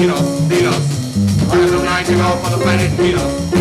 Venus, I Artists of night, you go for the planet Venus.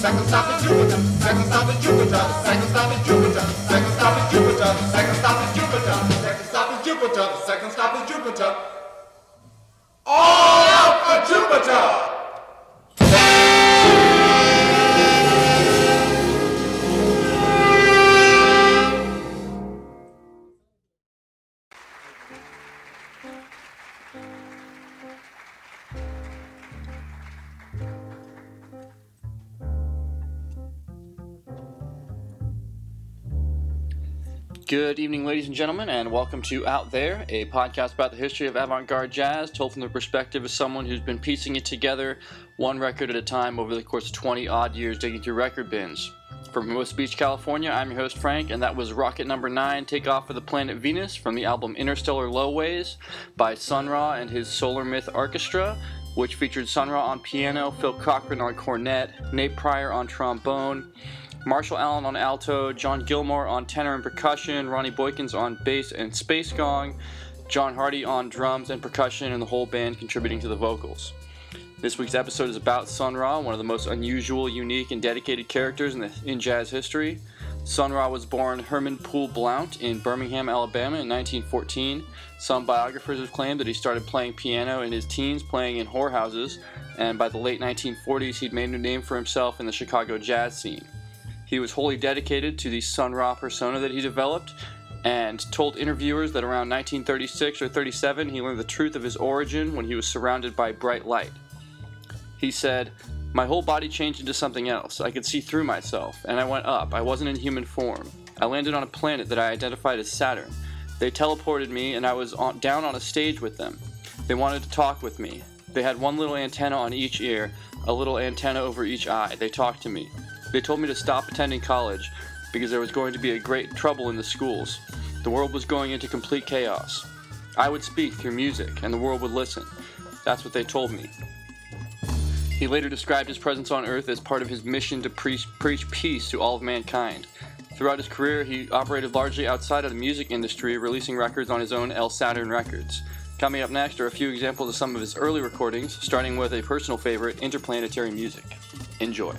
Second stop Good evening, ladies and gentlemen, and welcome to Out There, a podcast about the history of avant garde jazz, told from the perspective of someone who's been piecing it together one record at a time over the course of 20 odd years, digging through record bins. From Hermosa Beach, California, I'm your host Frank, and that was Rocket Number 9 Take Off for the Planet Venus from the album Interstellar Low Ways by Sun Ra and his Solar Myth Orchestra, which featured Sun Ra on piano, Phil Cohran on cornet, Nate Pryor on trombone. Marshall Allen on alto, John Gilmore on tenor and percussion, Ronnie Boykins on bass and space gong, John Hardy on drums and percussion, and the whole band contributing to the vocals. This week's episode is about Sun Ra, one of the most unusual, unique, and dedicated characters in, the, in jazz history. Sun Ra was born Herman Poole Blount in Birmingham, Alabama in 1914. Some biographers have claimed that he started playing piano in his teens, playing in whorehouses, and by the late 1940s he'd made a name for himself in the Chicago jazz scene. He was wholly dedicated to the Sun Ra persona that he developed and told interviewers that around 1936 or 37 he learned the truth of his origin when he was surrounded by bright light. He said, My whole body changed into something else. I could see through myself, and I went up. I wasn't in human form. I landed on a planet that I identified as Saturn. They teleported me, and I was on, down on a stage with them. They wanted to talk with me. They had one little antenna on each ear, a little antenna over each eye. They talked to me. They told me to stop attending college because there was going to be a great trouble in the schools. The world was going into complete chaos. I would speak through music, and the world would listen. That's what they told me. He later described his presence on Earth as part of his mission to preach, preach peace to all of mankind. Throughout his career, he operated largely outside of the music industry, releasing records on his own El Saturn Records. Coming up next are a few examples of some of his early recordings, starting with a personal favorite, Interplanetary Music. Enjoy.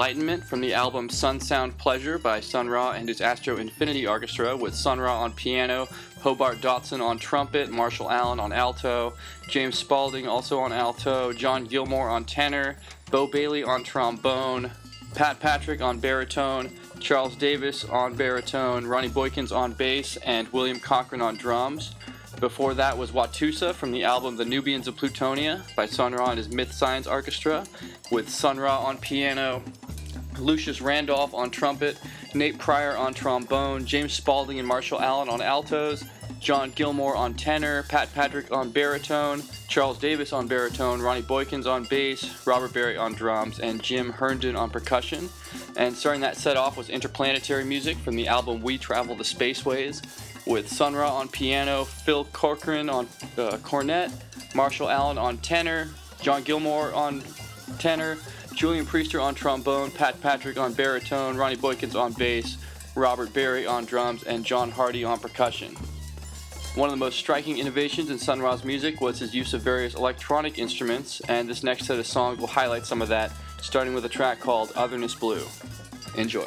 Enlightenment from the album Sun Sound Pleasure by Sun Ra and his Astro Infinity Orchestra with Sun Ra on piano, Hobart Dotson on trumpet, Marshall Allen on alto, James Spaulding also on alto, John Gilmore on tenor, Bo Bailey on trombone, Pat Patrick on baritone, Charles Davis on baritone, Ronnie Boykins on bass, and William Cochran on drums. Before that was Watusa from the album The Nubians of Plutonia by Sun Ra and his Myth Science Orchestra, with Sun Ra on piano, Lucius Randolph on trumpet, Nate Pryor on trombone, James Spaulding and Marshall Allen on altos, John Gilmore on tenor, Pat Patrick on baritone, Charles Davis on baritone, Ronnie Boykins on bass, Robert Barry on drums, and Jim Herndon on percussion. And starting that set off was interplanetary music from the album We Travel the Spaceways, with Sun Ra on piano, Phil Corcoran on uh, cornet, Marshall Allen on tenor, John Gilmore on tenor, Julian Priester on trombone, Pat Patrick on baritone, Ronnie Boykins on bass, Robert Barry on drums, and John Hardy on percussion. One of the most striking innovations in Sun Ra's music was his use of various electronic instruments, and this next set of songs will highlight some of that, starting with a track called Otherness Blue. Enjoy.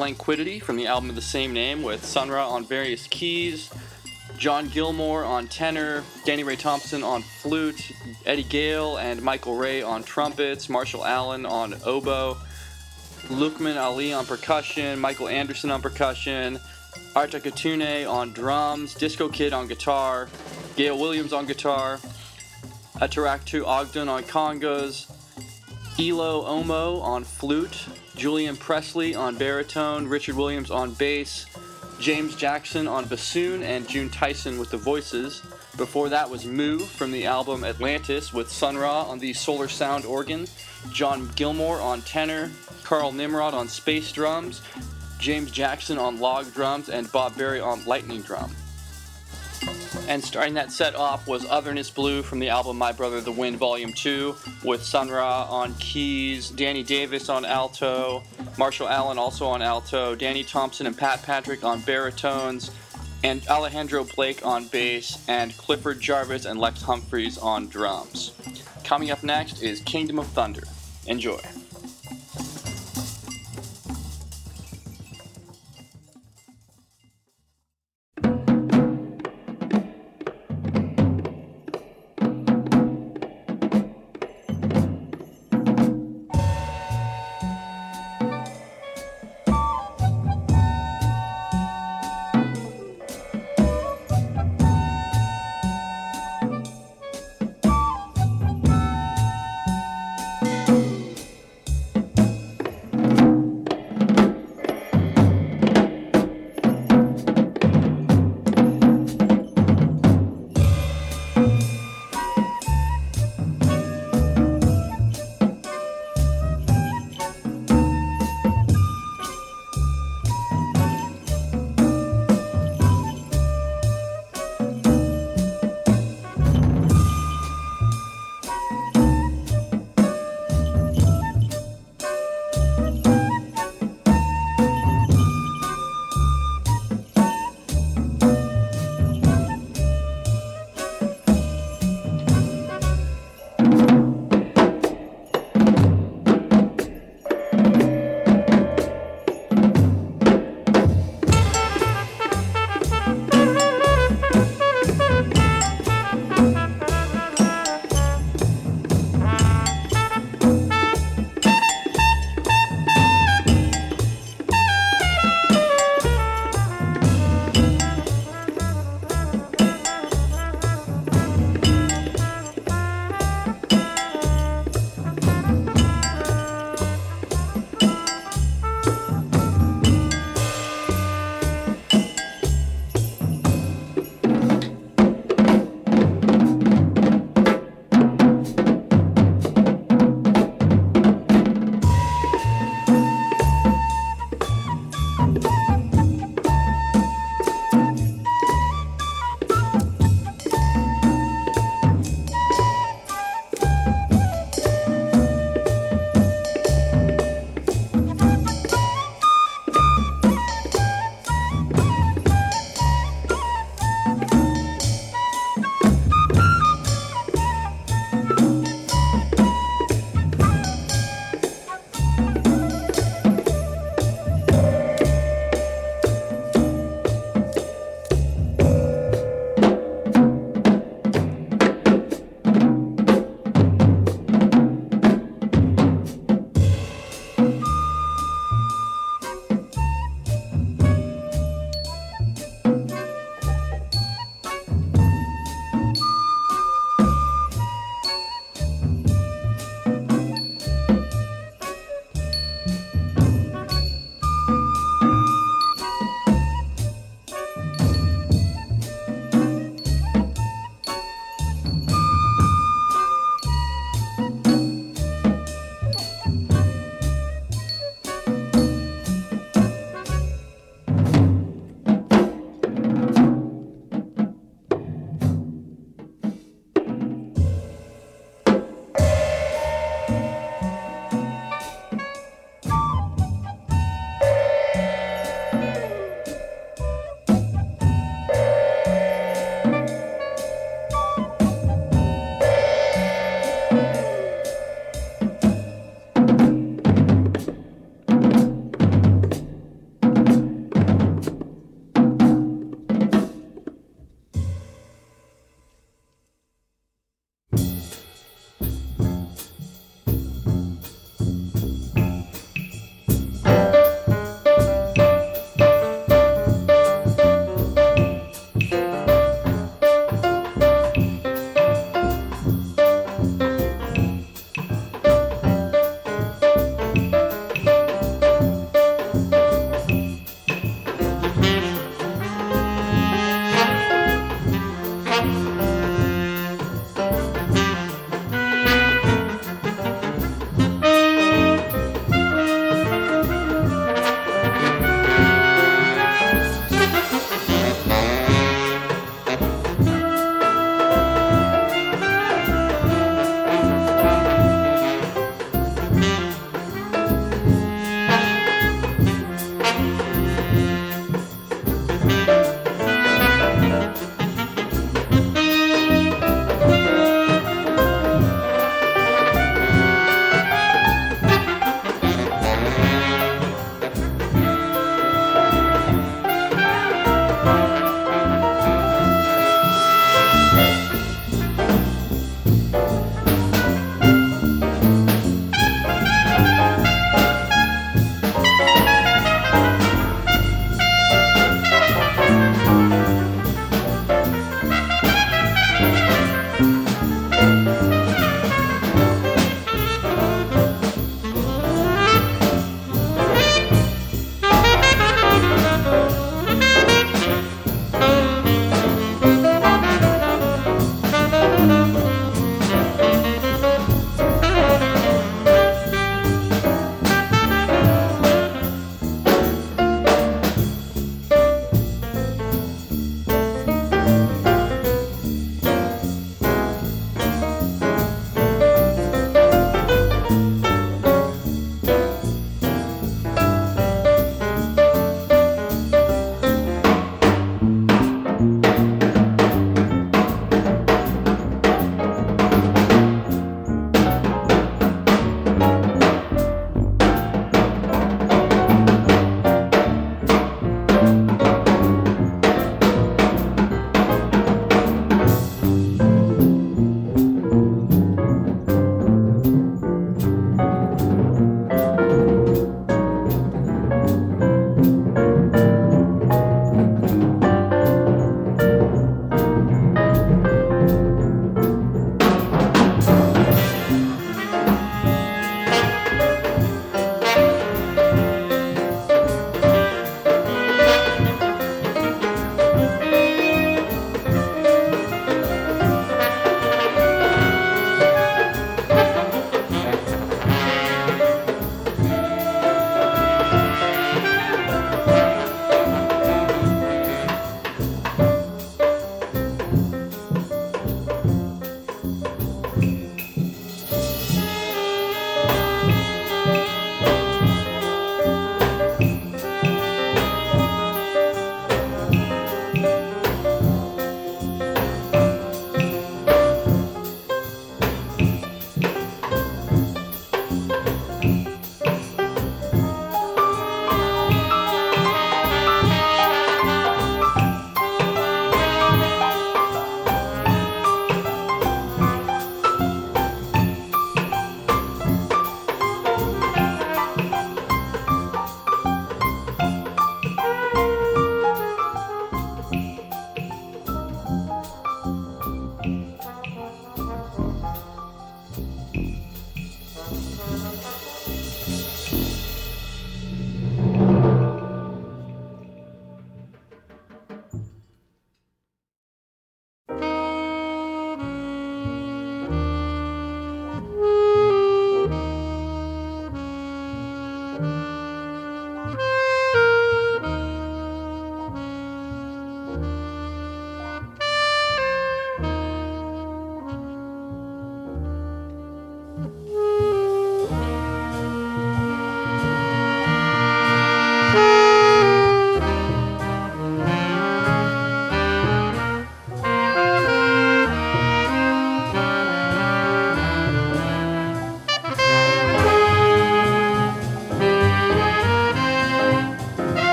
Languidity from the album of the same name with Sun Ra on various keys, John Gilmore on tenor, Danny Ray Thompson on flute, Eddie Gale and Michael Ray on trumpets, Marshall Allen on oboe, Luqman Ali on percussion, Michael Anderson on percussion, Atakatune on drums, Disco Kid on guitar, Gail Williams on guitar, Ataraktu Ogden on congas, Eloe Omoe on flute, Julian Pressley on baritone, Richard Williams on bass, James Jackson on bassoon, and June Tyson with the voices. Before that was Moo from the album Atlantis with Sun Ra on the Solar Sound organ, John Gilmore on tenor, Carl Nimrod on space drums, James Jackson on log drums, and Bob Barry on lightning drum. And starting that set off was Otherness Blue from the album My Brother the Wind Volume 2 with Sun Ra on keys, Danny Davis on alto, Marshall Allen also on alto, Danny Thompson and Pat Patrick on baritones, and Alejandro Blake on bass, and Clifford Jarvis and Lex Humphries on drums. Coming up next is Kingdom of Thunder. Enjoy.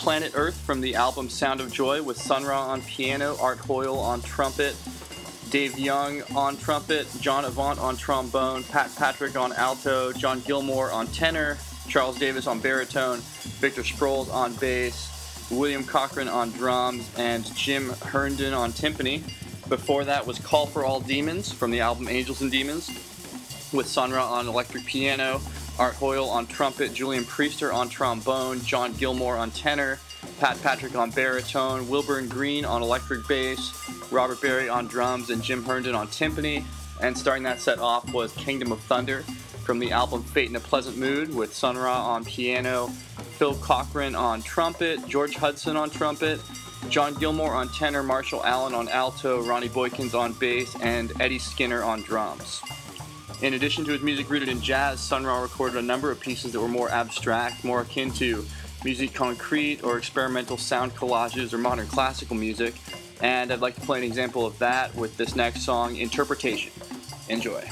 Planet Earth from the album Sound of Joy with Sun Ra on piano, Art Hoyle on trumpet, Dave Young on trumpet, John Avant on trombone, Pat Patrick on alto, John Gilmore on tenor, Charles Davis on baritone, Victor Sproles on bass, William Cochran on drums, and Jim Herndon on timpani. Before that was Call for All Demons from the album Angels and Demons, with Sun Ra on electric piano, Art Hoyle on trumpet, Julian Priester on trombone, John Gilmore on tenor, Pat Patrick on baritone, Wilburn Green on electric bass, Robert Barry on drums, and Jim Herndon on timpani. And starting that set off was Kingdom of Thunder from the album Fate in a Pleasant Mood with Sun Ra on piano, Phil Cohran on trumpet, George Hudson on trumpet, John Gilmore on tenor, Marshall Allen on alto, Ronnie Boykins on bass, and Eddie Skinner on drums. In addition to his music rooted in jazz, Sun Ra recorded a number of pieces that were more abstract, more akin to musique concrete or experimental sound collages or modern classical music. And I'd like to play an example of that with this next song, Interpretation. Enjoy.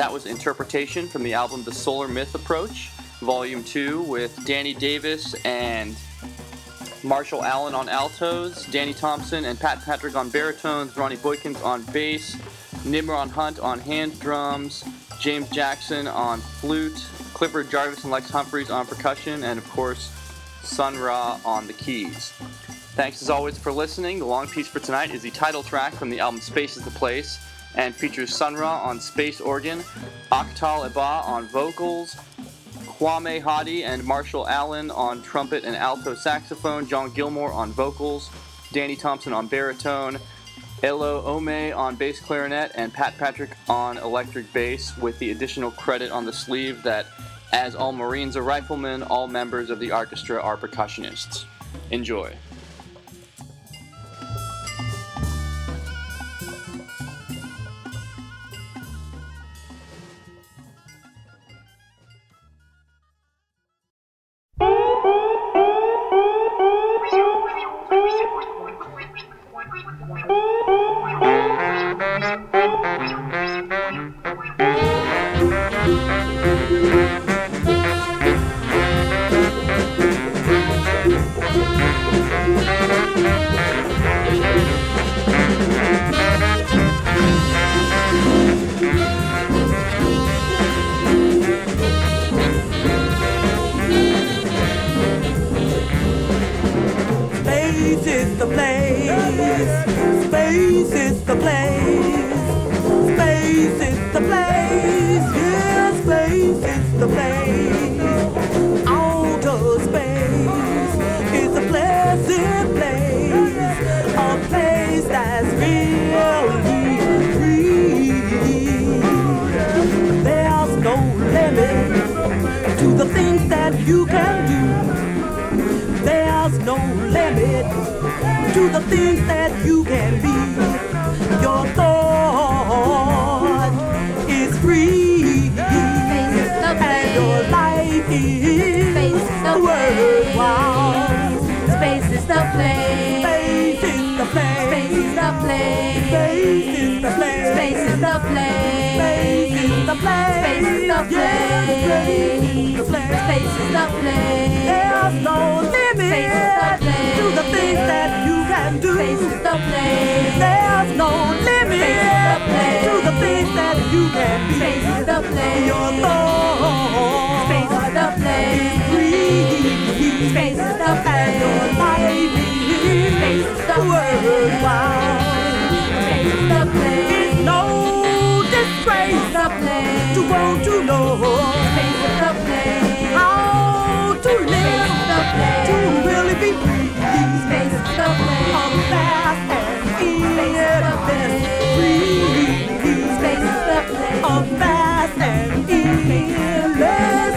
That was Interpretation from the album The Solar Myth Approach, Volume 2, with Danny Davis and Marshall Allen on altos, Danny Thompson and Pat Patrick on baritones, Ronnie Boykins on bass, Nimrod Hunt on hand drums, James Jackson on flute, Clifford Jarvis and Lex Humphries on percussion, and of course, Sun Ra on the keys. Thanks as always for listening. The long piece for tonight is the title track from the album Space is the Place and features Sun Ra on space organ, Akhtal Eba on vocals, Kwame Hadi and Marshall Allen on trumpet and alto saxophone, John Gilmore on vocals, Danny Thompson on baritone, Eloe Omoe on bass clarinet, and Pat Patrick on electric bass, with the additional credit on the sleeve that, as all Marines are riflemen, all members of the orchestra are percussionists. Enjoy. Is the place. Space is the place. To the things that you can be. Your thought is free, and your life is worthwhile. Space is the place. Space is the place. Space is the place. Space is the place. Space is the place. Space is the Yeah, space is the place. place. Space is the place. There's no limit Space is the place. to the things that you can do. Space the place. There's no limit Space the place. to the things that you can be. Space the place. Your thought is the place. free. Space the And your life is is the worthwhile. Space the place. It's no disgrace The place. to want to know Space is the place. Come fast and endless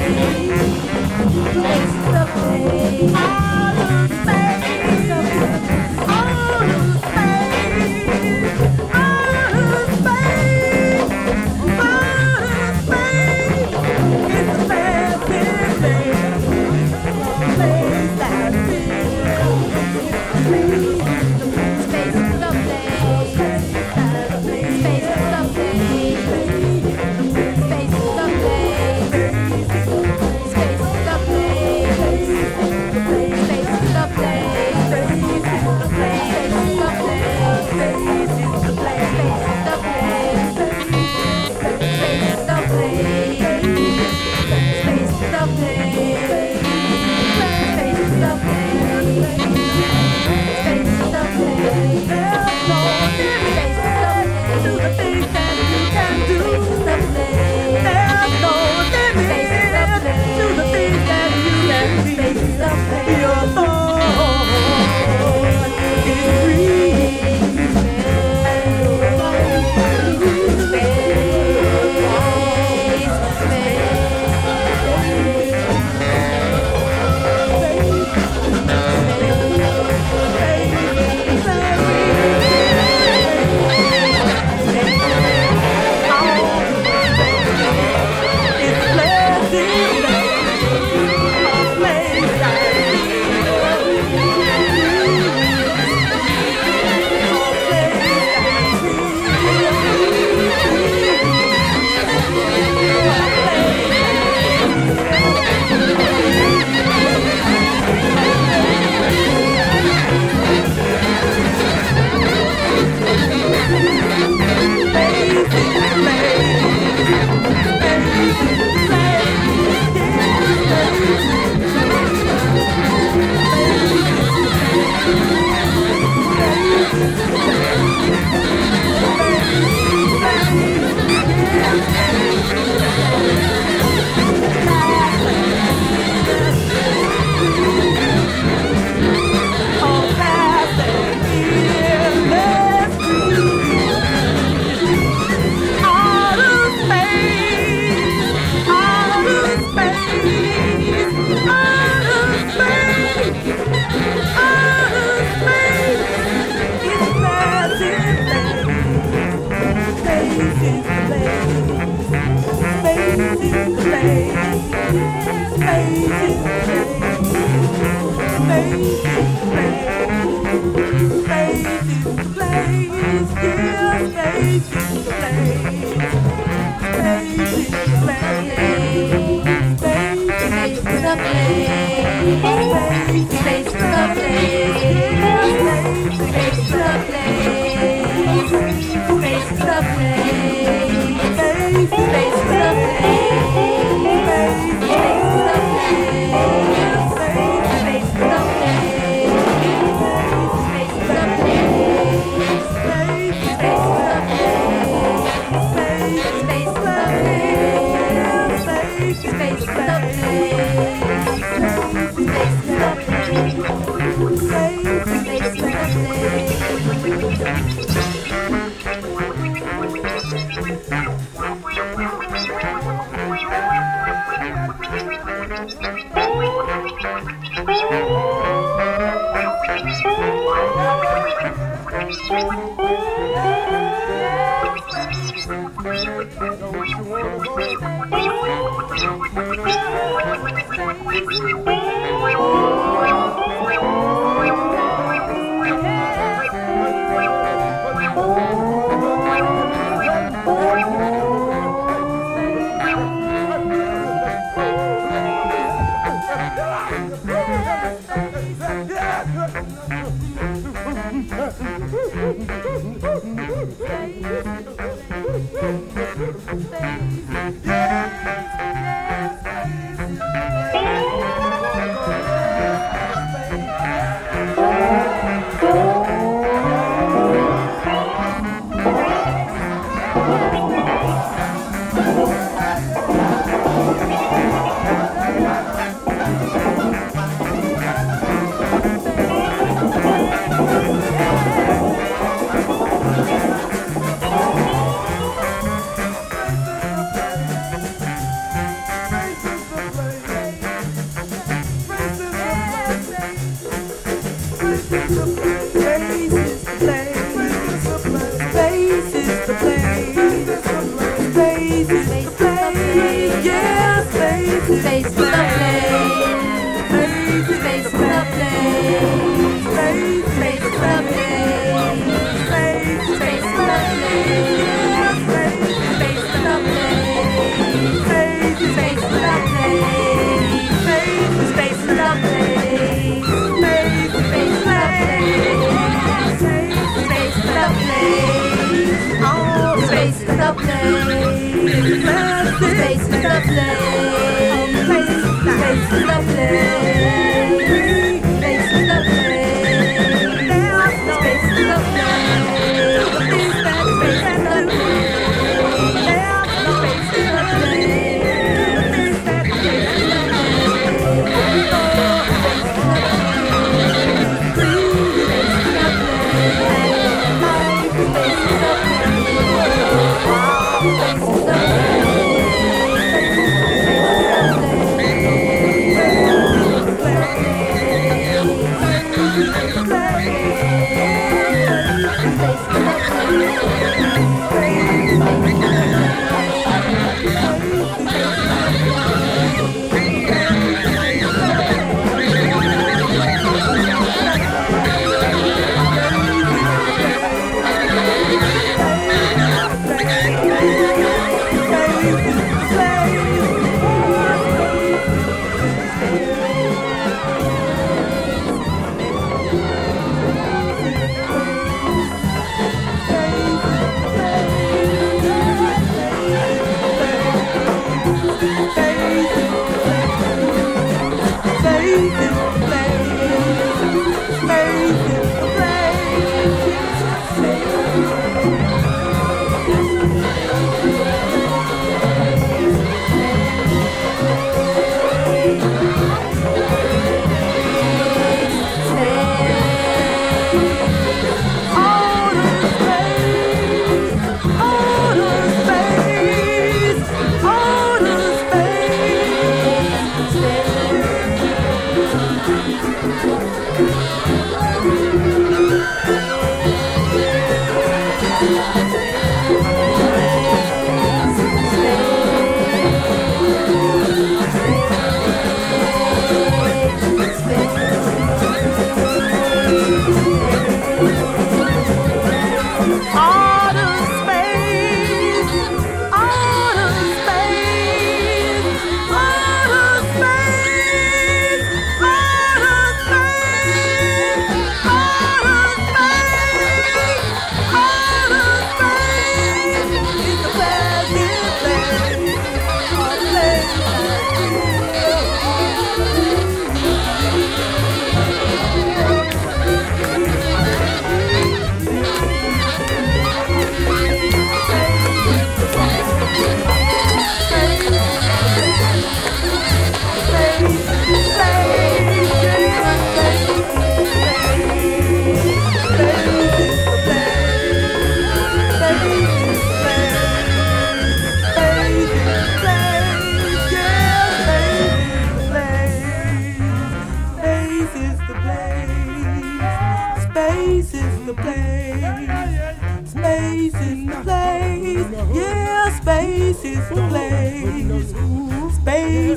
It's the way.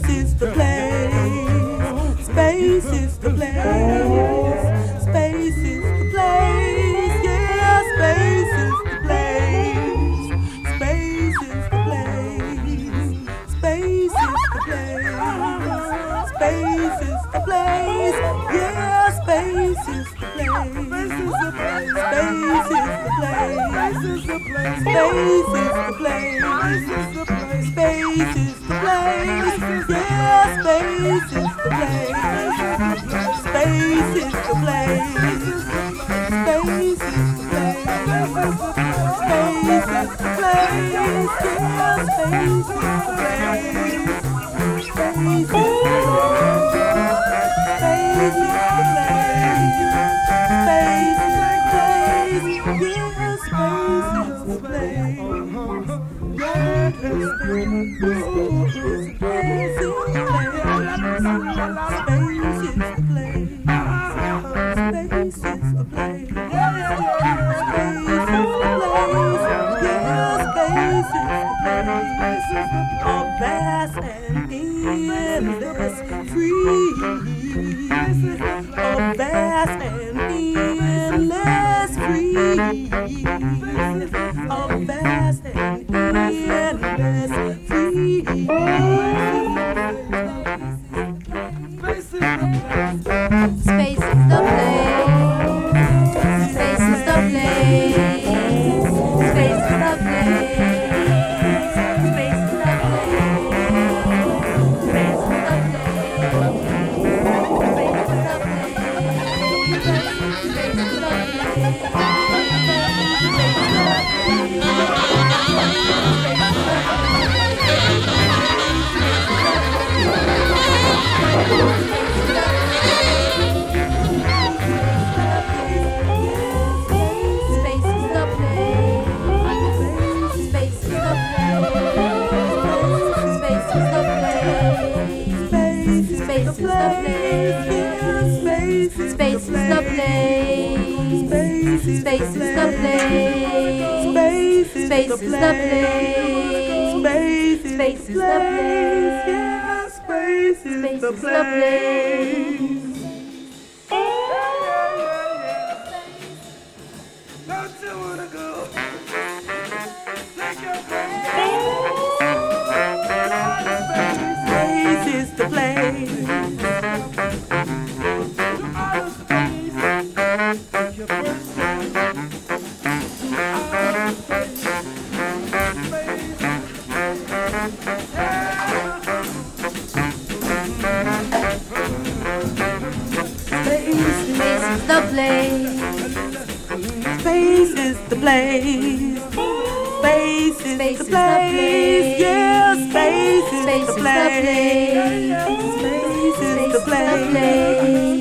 Space is the place. Space is the place. Space is the place. Yeah, space is the place. Space is the place. Space is the place. Space is the place. Yeah, space is the place. Space is the place. Space is the place. Space is the place. Is the place. Yeah, space is the place. Space is the place. Space is the place. Space is the place. Yeah, space is the place. Space is the A the place. Space is the place. Space is the is the place. place. Yeah, space is Space the is the place. place. Space is Space is the place.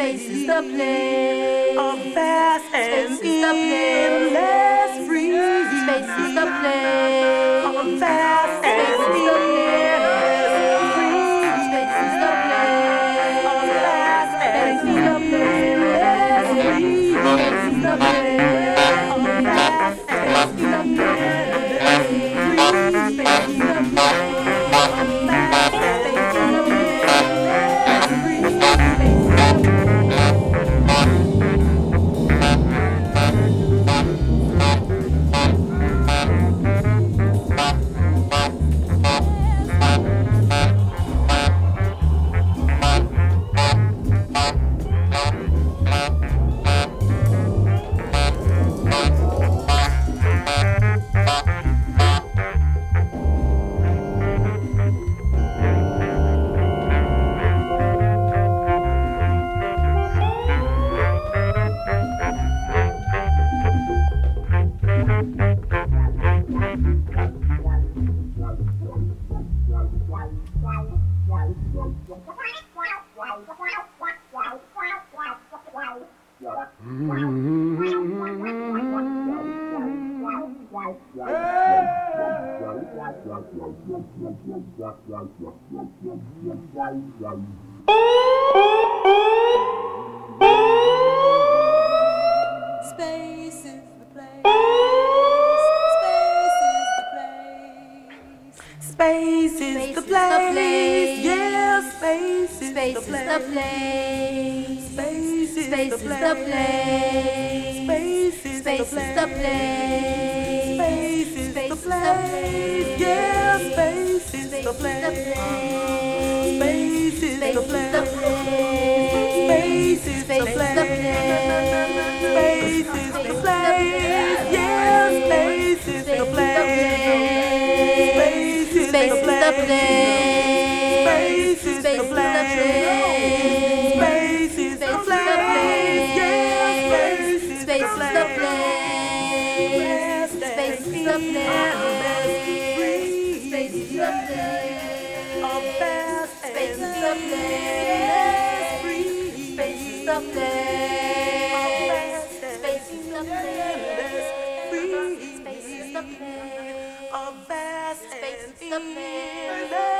Space is the place. Of fast and Space is the place. Let's breathe. Space is the place. Of fast Space and is the place. Thank you. Is Space the is the place. place. Yeah, space is Space the is place. the place. Space is Space the is the place. place. Space is the Space is the place. place. Space is the place. place. Yeah, space is the place. place. Space is the place. place. Space is the place. place. Space is the place. Yeah, space is the place. Space is the place. Space is the place. Space is the place. Space is the Space is the place. Space is the place. Space is the place. A vast Space place. Space is the place. Space